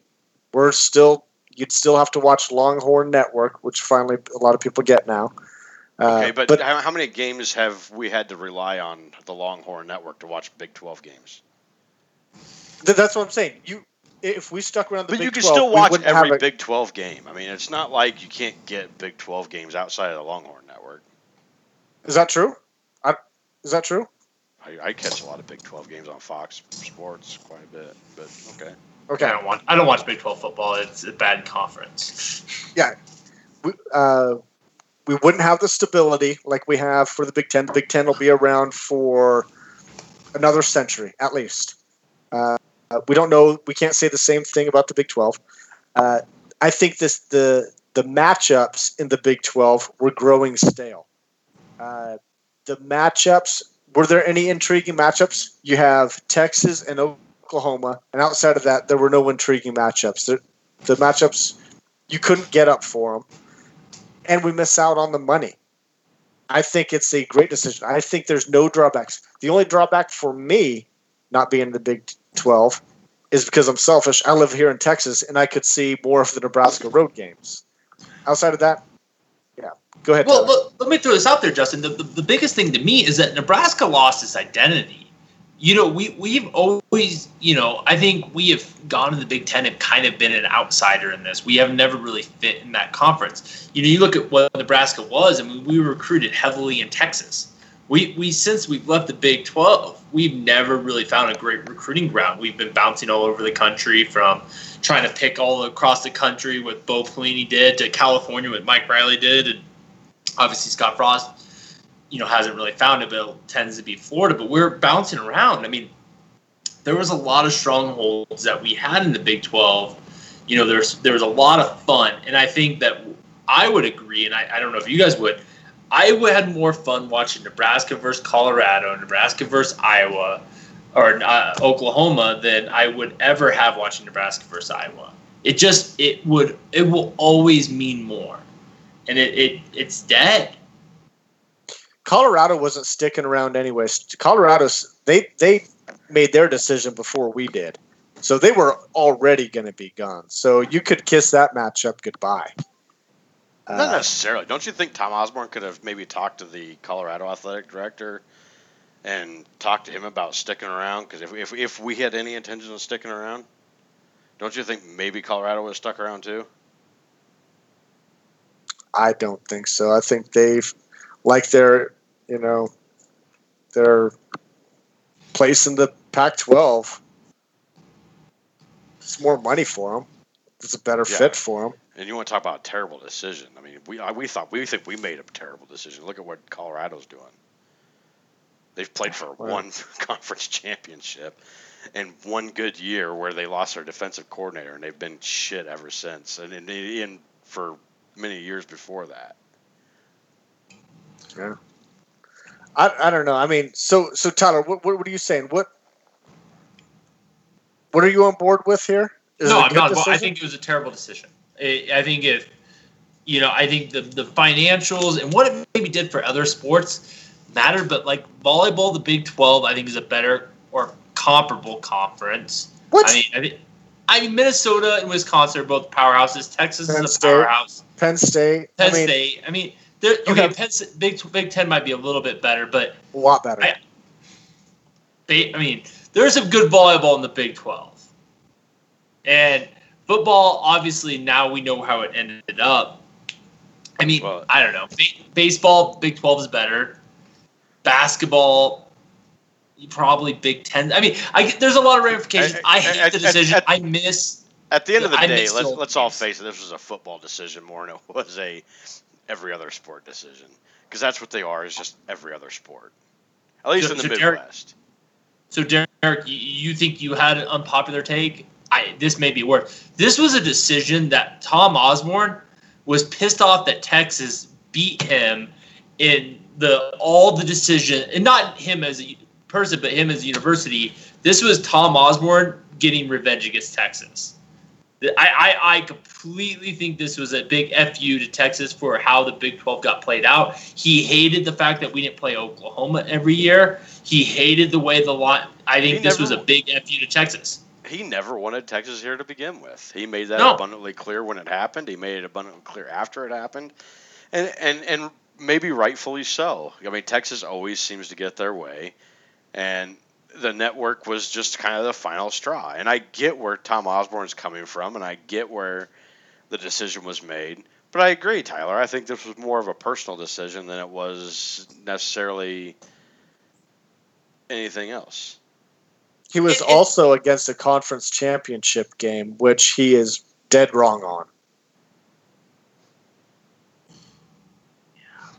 D: We're still you'd still have to watch Longhorn Network, which finally a lot of people get now. Uh,
E: Okay, but, how, how many games have we had to rely on the Longhorn Network to watch Big 12 games?
D: th- that's what I'm saying. You, if we stuck around the
E: But
D: Big
E: you can
D: 12,
E: still watch every
D: a-
E: Big 12 game. I mean, it's not like you can't get Big 12 games outside of the Longhorn Network.
D: Is that true? I, is that true?
E: I, I catch a lot of Big 12 games on Fox Sports quite a bit, but okay.
D: Okay.
F: I don't watch. I don't watch Big Twelve football. It's a bad conference.
D: Yeah, we, uh, we wouldn't have the stability like we have for the Big Ten. The Big Ten will be around for another century at least. Uh, we don't know. We can't say the same thing about the Big Twelve. Uh, I think this the the matchups in the Big Twelve were growing stale. Uh, the matchups were there any intriguing matchups? You have Texas and Oklahoma, and outside of that, there were no intriguing matchups. The, the matchups you couldn't get up for them, and we miss out on the money. I think it's a great decision. I think there's no drawbacks. The only drawback for me, not being the Big 12, is because I'm selfish. I live here in Texas, and I could see more of the Nebraska road games. Outside of that, yeah, go ahead.
F: Well, look, let me throw this out there, Justin. The, the, the biggest thing to me is that Nebraska lost its identity. You know, we we've always, you know, I think we have gone to the Big Ten and kind of been an outsider in this. We have never really fit in that conference. You know, you look at what Nebraska was, and we, we were recruited heavily in Texas. We we since we've left the Big Twelve, we've never really found a great recruiting ground. We've been bouncing all over the country from trying to pick all across the country what Bo Pelini did to California what Mike Riley did, and obviously Scott Frost, you know, hasn't really found it, but it tends to be Florida. But we're bouncing around. I mean, there was a lot of strongholds that we had in the Big Twelve. You know, there's there was a lot of fun, and I think that I would agree, and I, I don't know if you guys would. I had more fun watching Nebraska versus Colorado, Nebraska versus Iowa, or uh, Oklahoma than I would ever have watching Nebraska versus Iowa. It just it would it will always mean more, and it, it it's dead.
D: Colorado wasn't sticking around anyways. Colorado's they they made their decision before we did, so they were already going to be gone. So you could kiss that matchup goodbye.
E: Not
D: Uh,
E: necessarily. Don't you think Tom Osborne could have maybe talked to the Colorado athletic director and talked to him about sticking around? Because if, if, if we had any intention of sticking around, don't you think maybe Colorado would have stuck around too?
D: I don't think so. I think they've like their you know their place in the Pac-12. It's more money for them. It's a better
E: Yeah.
D: fit for them.
E: And you want to talk about a terrible decision? I mean, we I, we thought we think we made a terrible decision. Look at what Colorado's doing. They've played for
D: Right.
E: one conference championship and one good year where they lost their defensive coordinator, and they've been shit ever since. And and, and for many years before that.
D: Yeah. I, I don't know. I mean, so so Tyler, what, what what are you saying? What what are you on board with here? Is
F: no,
D: it a
F: I'm not. Well, I think it was a terrible decision. I, I think if you know, I think the the financials and what it maybe did for other sports mattered, but like volleyball, the Big Twelve, I think is a better or comparable conference.
D: What?
F: I mean, I mean, I mean, Minnesota and Wisconsin are both powerhouses. Texas
D: Penn
F: is a
D: State.
F: powerhouse.
D: Penn State.
F: Penn
D: I mean,
F: State. I mean, there,
D: You
F: okay,
D: have-
F: Penn, Big Big Ten might be a little bit better, but
D: a lot better.
F: I- they, I mean, there's some good volleyball in the Big 12. And football, obviously, now we know how it ended up. I mean,
E: Well-
F: I don't know. Ba- baseball, Big 12 is better. Basketball, probably Big 10. I mean, I, there's a lot of ramifications.
E: I-
F: I,
E: I-
F: hate the decision.
E: I-
F: miss.
E: At the end of the day, let's
F: the
E: let's all face it. This was a football decision more than it was a every other sport decision. Because that's what they are. Is just every other sport. At least
F: So-
E: in the
F: so Derek-
E: Midwest.
F: So, Derek, you, you think you had an unpopular take? I, this may be worse. This was a decision that Tom Osborne was pissed off that Texas beat him in the all the decision, and not him as a person, but him as a university. This was Tom Osborne getting revenge against Texas. I, I, I completely think this was a big fu to Texas for how the Big 12 got played out. He hated the fact that we didn't play Oklahoma every year. He hated the way the line. I think this was a big fu to Texas.
E: He never wanted Texas here to begin with. He made that
F: No.
E: abundantly clear when it happened. He made it abundantly clear after it happened. And and and maybe rightfully so. I mean, Texas always seems to get their way, and the network was just kind of the final straw. And I get where Tom Osborne's coming from, and I get where the decision was made. But I agree, Tyler. I think this was more of a personal decision than it was necessarily anything else.
D: He was
F: It- it-
D: also against a conference championship game, which he is dead wrong on.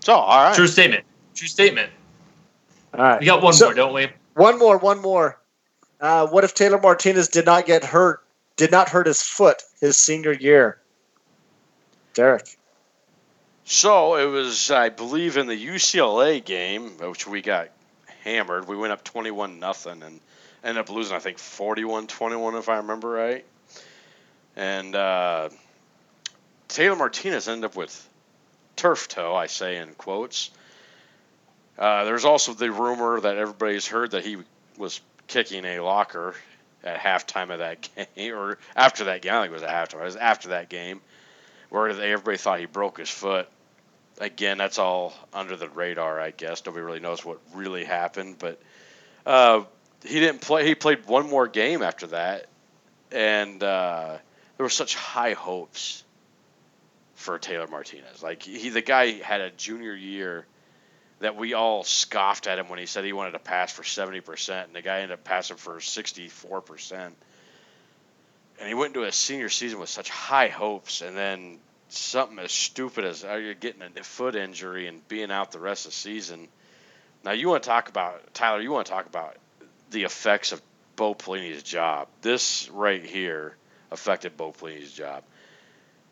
E: So, all right.
F: True statement. True statement.
D: All right.
F: We got one
D: So-
F: more, don't we?
D: One more, one more. Uh, what if Taylor Martinez did not get hurt, did not hurt his foot his senior year? Derek.
E: So it was, I believe, in the UCLA game, which we got hammered. We went up twenty-one nothing and ended up losing, I think, 41-21, if I remember right. And uh, Taylor Martinez ended up with turf toe, I say in quotes. Uh, there's also the rumor that everybody's heard that he was kicking a locker at halftime of that game, or after that game. I think it was at halftime. It was after that game, where everybody thought he broke his foot. Again, that's all under the radar, I guess. Nobody really knows what really happened, but uh, he didn't play. He played one more game after that, and uh, there were such high hopes for Taylor Martinez. Like he, the guy had a junior year that we all scoffed at him when he said he wanted to pass for 70%, and the guy ended up passing for 64%. And he went into a senior season with such high hopes, and then something as stupid as oh, you're getting a foot injury and being out the rest of the season. Now, you want to talk about, Tyler, you want to talk about the effects of Bo Pelini's job. This right here affected Bo Pelini's job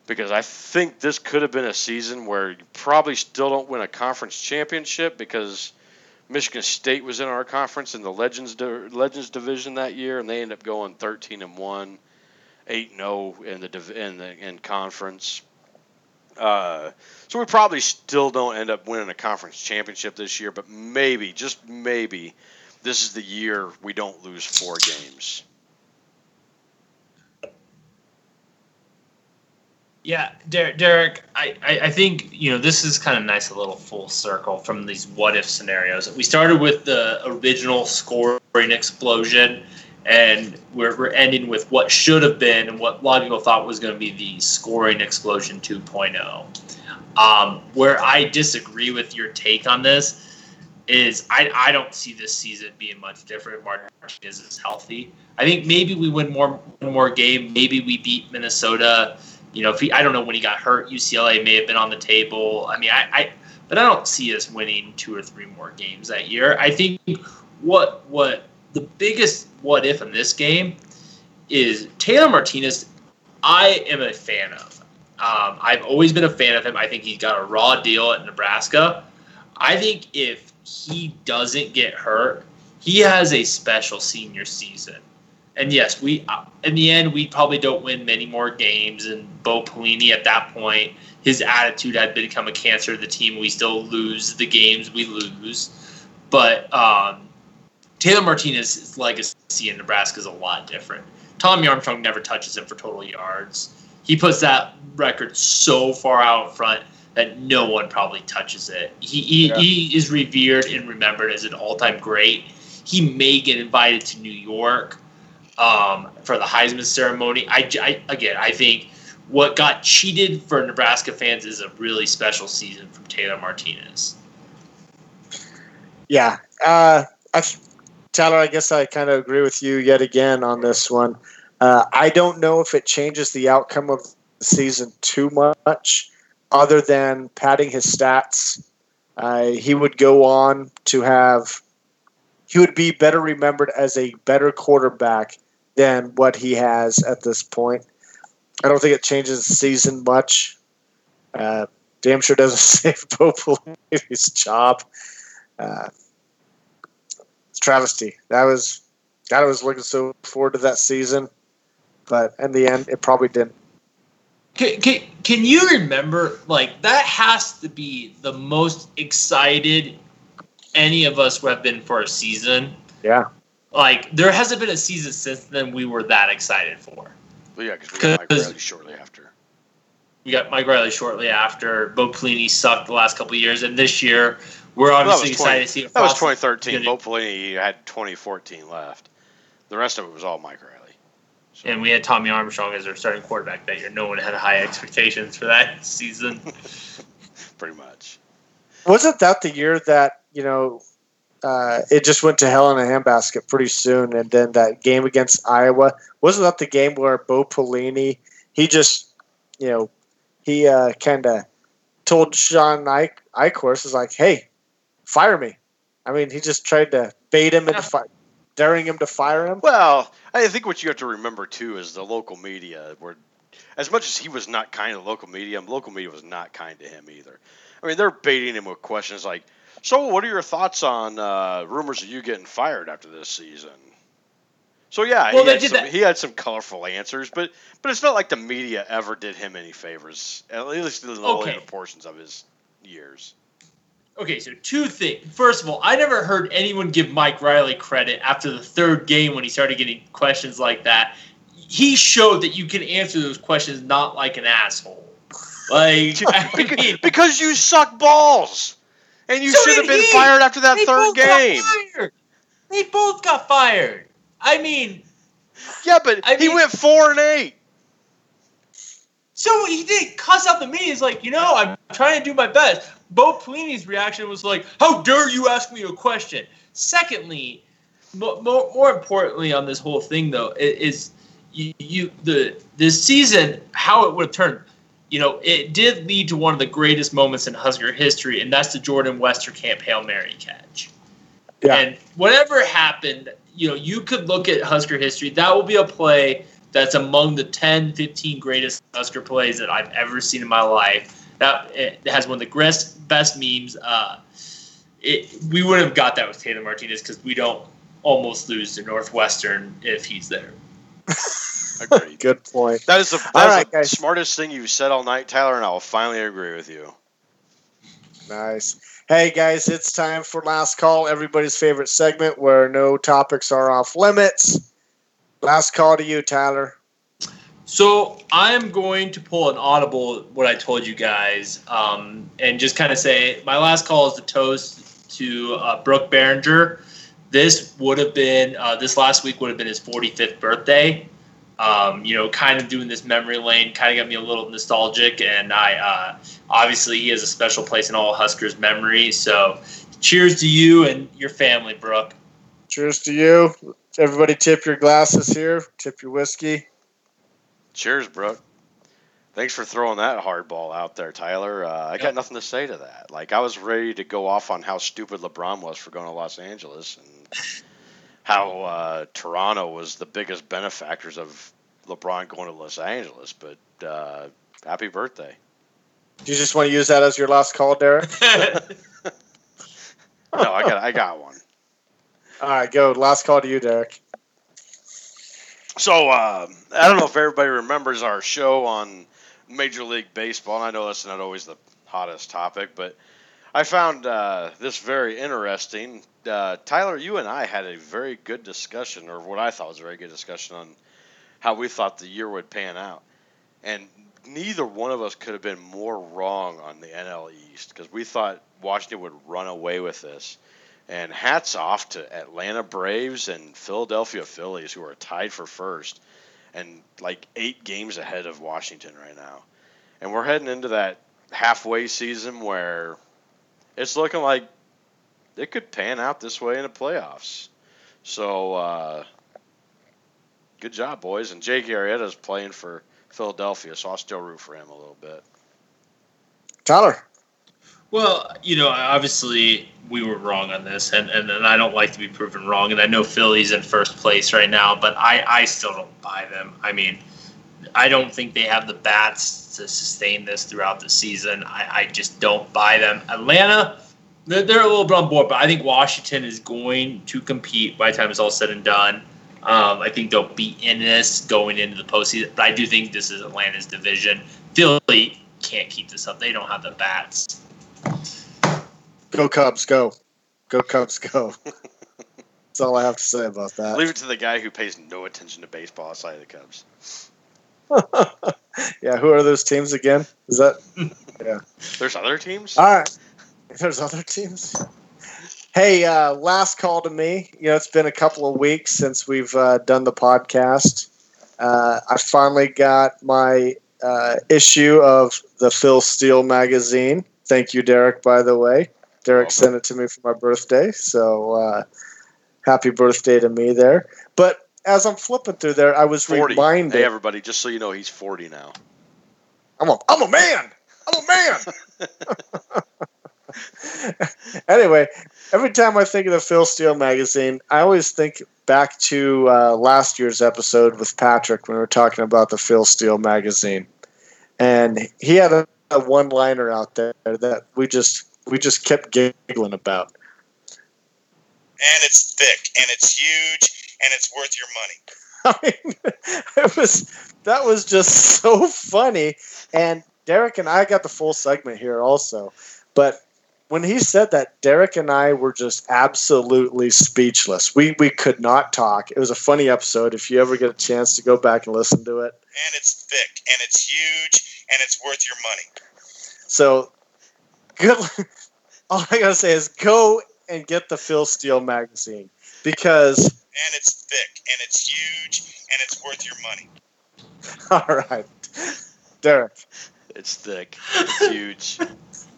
E: because I think this could have been a season where you probably still don't win a conference championship because Michigan State was in our conference in the Legends Legends division that year, and they ended up going 13 and one, 8 and 0 in the in the in conference. Uh, so we probably still don't end up winning a conference championship this year, but maybe, just maybe, this is the year we don't lose four games.
F: Yeah, Der- Derek, I, I, I think you know this is kind of nice, a little full circle from these what if scenarios. We started with the original scoring explosion, and we're, we're ending with what should have been and what a lot of people thought was going to be the scoring explosion 2.0. Um, where I disagree with your take on this is I, I don't see this season being much different. if Martinez is healthy. I think maybe we win more one more game. Maybe we beat Minnesota. You know, if he, I don't know when he got hurt, UCLA may have been on the table. I mean, I, I, but I don't see us winning two or three more games that year. I think what what the biggest what if in this game is Taylor Martinez. I am a fan of. Um, I've always been a fan of him. I think he's got a raw deal at Nebraska. I think if he doesn't get hurt, he has a special senior season. And yes, we uh, in the end we probably don't win many more games. And Bo Pelini at that point, his attitude had become a cancer to the team. We still lose the games we lose, but um, Taylor Martinez's legacy in Nebraska is a lot different. Tommy Armstrong never touches him for total yards. He puts that record so far out front that no one probably touches it. He he,
D: Yeah.
F: he is revered and remembered as an all-time great. He may get invited to New York um, for the Heisman ceremony. I, I again, I think what got cheated for Nebraska fans is a really special season from Taylor Martinez.
D: Yeah. Uh, I, Tyler, I guess I kind of agree with you yet again on this one. Uh, I don't know if it changes the outcome of the season too much, other than padding his stats. Uh, he would go on to have, he would be better remembered as a better quarterback than what he has at this point. I don't think it changes the season much. Uh, damn sure doesn't save Bo job. Uh, travesty. That was God. I was looking so forward to that season, but in the end, it probably didn't.
F: Can, can, can you remember like that has to be the most excited any of us have been for a season
D: Yeah,
F: like there hasn't been a season since then we were that excited for
E: But yeah, because we got Mike
F: 'Cause-
E: Riley shortly after.
F: we got Mike Riley shortly after. Bo Pelini sucked the last couple of years, and this year we're
E: Well, that
F: obviously
E: was,
F: excited to see.
E: that was 2013.
F: gonna-
E: Bo Pelini had 2014 left. The rest of it was all Mike Riley. So-
F: And we had Tommy Armstrong as our starting quarterback that year. No one had high expectations for that season.
E: pretty much.
D: Wasn't that the year that you know uh, it just went to hell in a handbasket pretty soon, and then that game against Iowa wasn't that the game where Bo Pelini he just you know he uh, kind of told Shawn Ike Eichorst is like, hey, fire me. I mean, he just tried to bait him into fi- daring him to fire him.
E: Well, I think what you have to remember too is the local media were, as much as he was not kind to local media, local media was not kind to him either. I mean, they're baiting him with questions like, "So, what are your thoughts on uh, rumors of you getting fired after this season?" So yeah,
F: Well,
E: he, had some, he had some colorful answers, but but it's not like the media ever did him any favors, at least in the
F: Okay.
E: later portions of his years.
F: Okay, so two things. First of all, I never heard anyone give Mike Riley credit after the third game when he started getting questions like that. He showed that you can answer those questions not like an asshole. Like, I mean,
E: because you suck balls, and you
F: So
E: should have been
F: he.
E: fired after that
F: they
E: third game.
F: They both got fired. I mean,
E: Yeah, but
F: I
E: he
F: mean-
E: went four and eight.
F: So he did cuss out the media. He's like, you know, I'm trying to do my best. Bo Pelini's reaction was like, "How dare you ask me a question?" Secondly, mo- mo- more importantly on this whole thing though is you, you the this season how it would have turned. You know, it did lead to one of the greatest moments in Husker history, and that's the Jordan Westerkamp hail mary catch.
D: Yeah.
F: And whatever happened, you know, you could look at Husker history. That will be a play that's among the 10, 15 greatest Husker plays that I've ever seen in my life. That it has one of the best, best memes. Uh, it, we wouldn't have got that with Taylor Martinez because we don't almost lose to Northwestern if he's there.
E: Agreed.
D: Good point.
E: That is the, that
D: right,
E: the smartest thing you've said all night, Tyler, and I will finally agree with you.
D: Nice. Hey guys, it's time for last call, everybody's favorite segment where no topics are off limits. Last call to you, Tyler.
F: So I'm going to pull an audible, what I told you guys, um, and just kind of say my last call is the toast to uh, Brook Berringer. This would have been uh, this last week would have been his 45th birthday. Um, you know, kind of doing this memory lane kind of got me a little nostalgic, and I uh, obviously he has a special place in all Huskers' memory. So, cheers to you and your family, Brooke.
D: Cheers to you. Everybody tip your glasses here. Tip your whiskey.
E: Cheers, Brook. Thanks for throwing that hard ball out there, Tyler. Uh, I got nothing to say to that. Like I was ready to go off on how stupid LeBron was for going to Los Angeles and how uh, Toronto was the biggest benefactors of LeBron going to Los Angeles. But uh, happy birthday!
D: Do you just want to use that as your last call, Derek?
E: No, I got I got one.
D: All right, go. Last call to you, Derek.
E: So uh, I don't know if everybody remembers our show on Major League Baseball. And I know that's not always the hottest topic, but I found uh, this very interesting. Uh, Tyler, you and I had a very good discussion, or what I thought was a very good discussion on how we thought the year would pan out, and neither one of us could have been more wrong on the NL East because we thought Washington would run away with this. And hats off to Atlanta Braves and Philadelphia Phillies, who are tied for first and like eight games ahead of Washington right now. And we're heading into that halfway season where it's looking like it could pan out this way in the playoffs. So, uh, good job, boys. And Jake Arrieta is playing for Philadelphia, so I'll still root for him a little bit.
D: Tyler.
F: Well, you know, obviously we were wrong on this, and, and, and I don't like to be proven wrong. And I know Philly's in first place right now, but I, I still don't buy them. I mean, I don't think they have the bats to sustain this throughout the season. I, I just don't buy them. Atlanta, they're, they're a little bit on board, but I think Washington is going to compete by the time it's all said and done. Um, I think they'll be in this going into the postseason, but I do think this is Atlanta's division. Philly can't keep this up. They don't have the bats.
D: Go Cubs, go. Go Cubs, go. That's all I have to say about that.
E: Leave it to the guy who pays no attention to baseball outside of the Cubs.
D: yeah, who are those teams again? Is that yeah?
E: There's other teams.
D: all right? There's other teams. Hey, uh, last call to me. You know, it's been a couple of weeks since we've uh, done the podcast. Uh, I finally got my uh, issue of the Phil Steele magazine. Thank you, Derek. By the way, Derek
E: Welcome.
D: sent it to me for my birthday, so uh, happy birthday to me there. But as I'm flipping through there, I was
E: Forty.
D: reminded.
E: Hey, everybody! Just so you know, he's forty now.
D: I'm a, I'm a man. I'm a man. anyway, every time I think of the Phil Steele magazine, I always think back to uh, last year's episode with Patrick when we were talking about the Phil Steele magazine, and he had a, a one-liner out there that we just we just kept giggling about.
G: and it's thick and it's huge and it's worth your money.
D: I mean, it was that was just so funny. And Derek and I got the full segment here also, but when he said that, Derek and I were just absolutely speechless. We we could not talk. It was a funny episode. If you ever get a chance to go back and listen to it,
G: And it's thick and it's huge and it's worth your money.
D: so good. All I gotta say is go and get the Phil Steele magazine because
G: And it's thick and it's huge and it's worth your money.
D: all right, Derek.
E: It's thick. It's huge.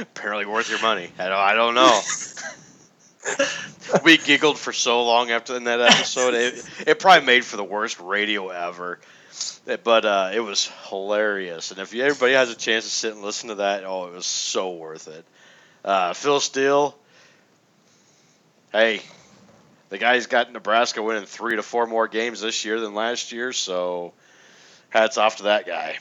E: Apparently worth your money. I don't, I don't know. we giggled for so long after in that episode. It, it probably made for the worst radio ever. But uh, it was hilarious. And if you, everybody has a chance to sit and listen to that, oh, it was so worth it. Uh, Phil Steele, hey, the guy's got Nebraska winning three to four more games this year than last year. So hats off to that guy.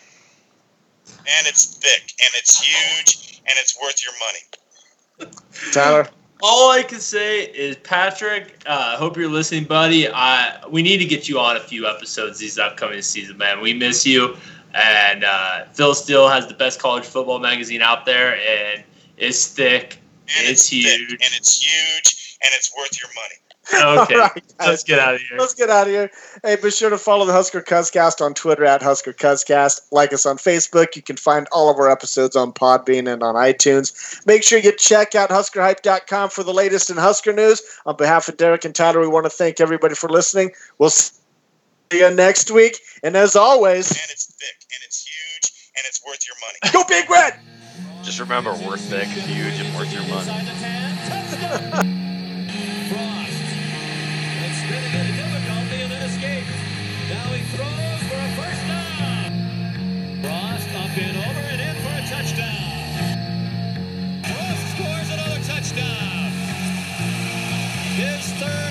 G: And it's thick and it's huge and it's worth your money.
D: Tyler.
F: All I can say is, Patrick, I uh, hope you're listening, buddy. I we need to get you on a few episodes these upcoming season, man. We miss you. And uh, Phil Steele has the best college football magazine out there, and it's thick.
G: And
F: It's
G: it's,
F: huge.
G: thick and it's huge and it's worth your money.
F: Okay,
D: All right, guys.
F: let's get out of here.
D: Let's get out of here. Hey, be sure to follow the Husker Cuzcast on Twitter at Husker Cuzcast. Like us on Facebook. You can find all of our episodes on Podbean and on iTunes. Make sure you check out HuskerHype.com for the latest in Husker news. On behalf of Derek and Tyler, we want to thank everybody for listening. We'll see you next week. And as always,
G: And it's thick and it's huge and it's worth your money.
D: go Big Red!
E: Just remember, we're thick, huge, and worth your money.
A: From third.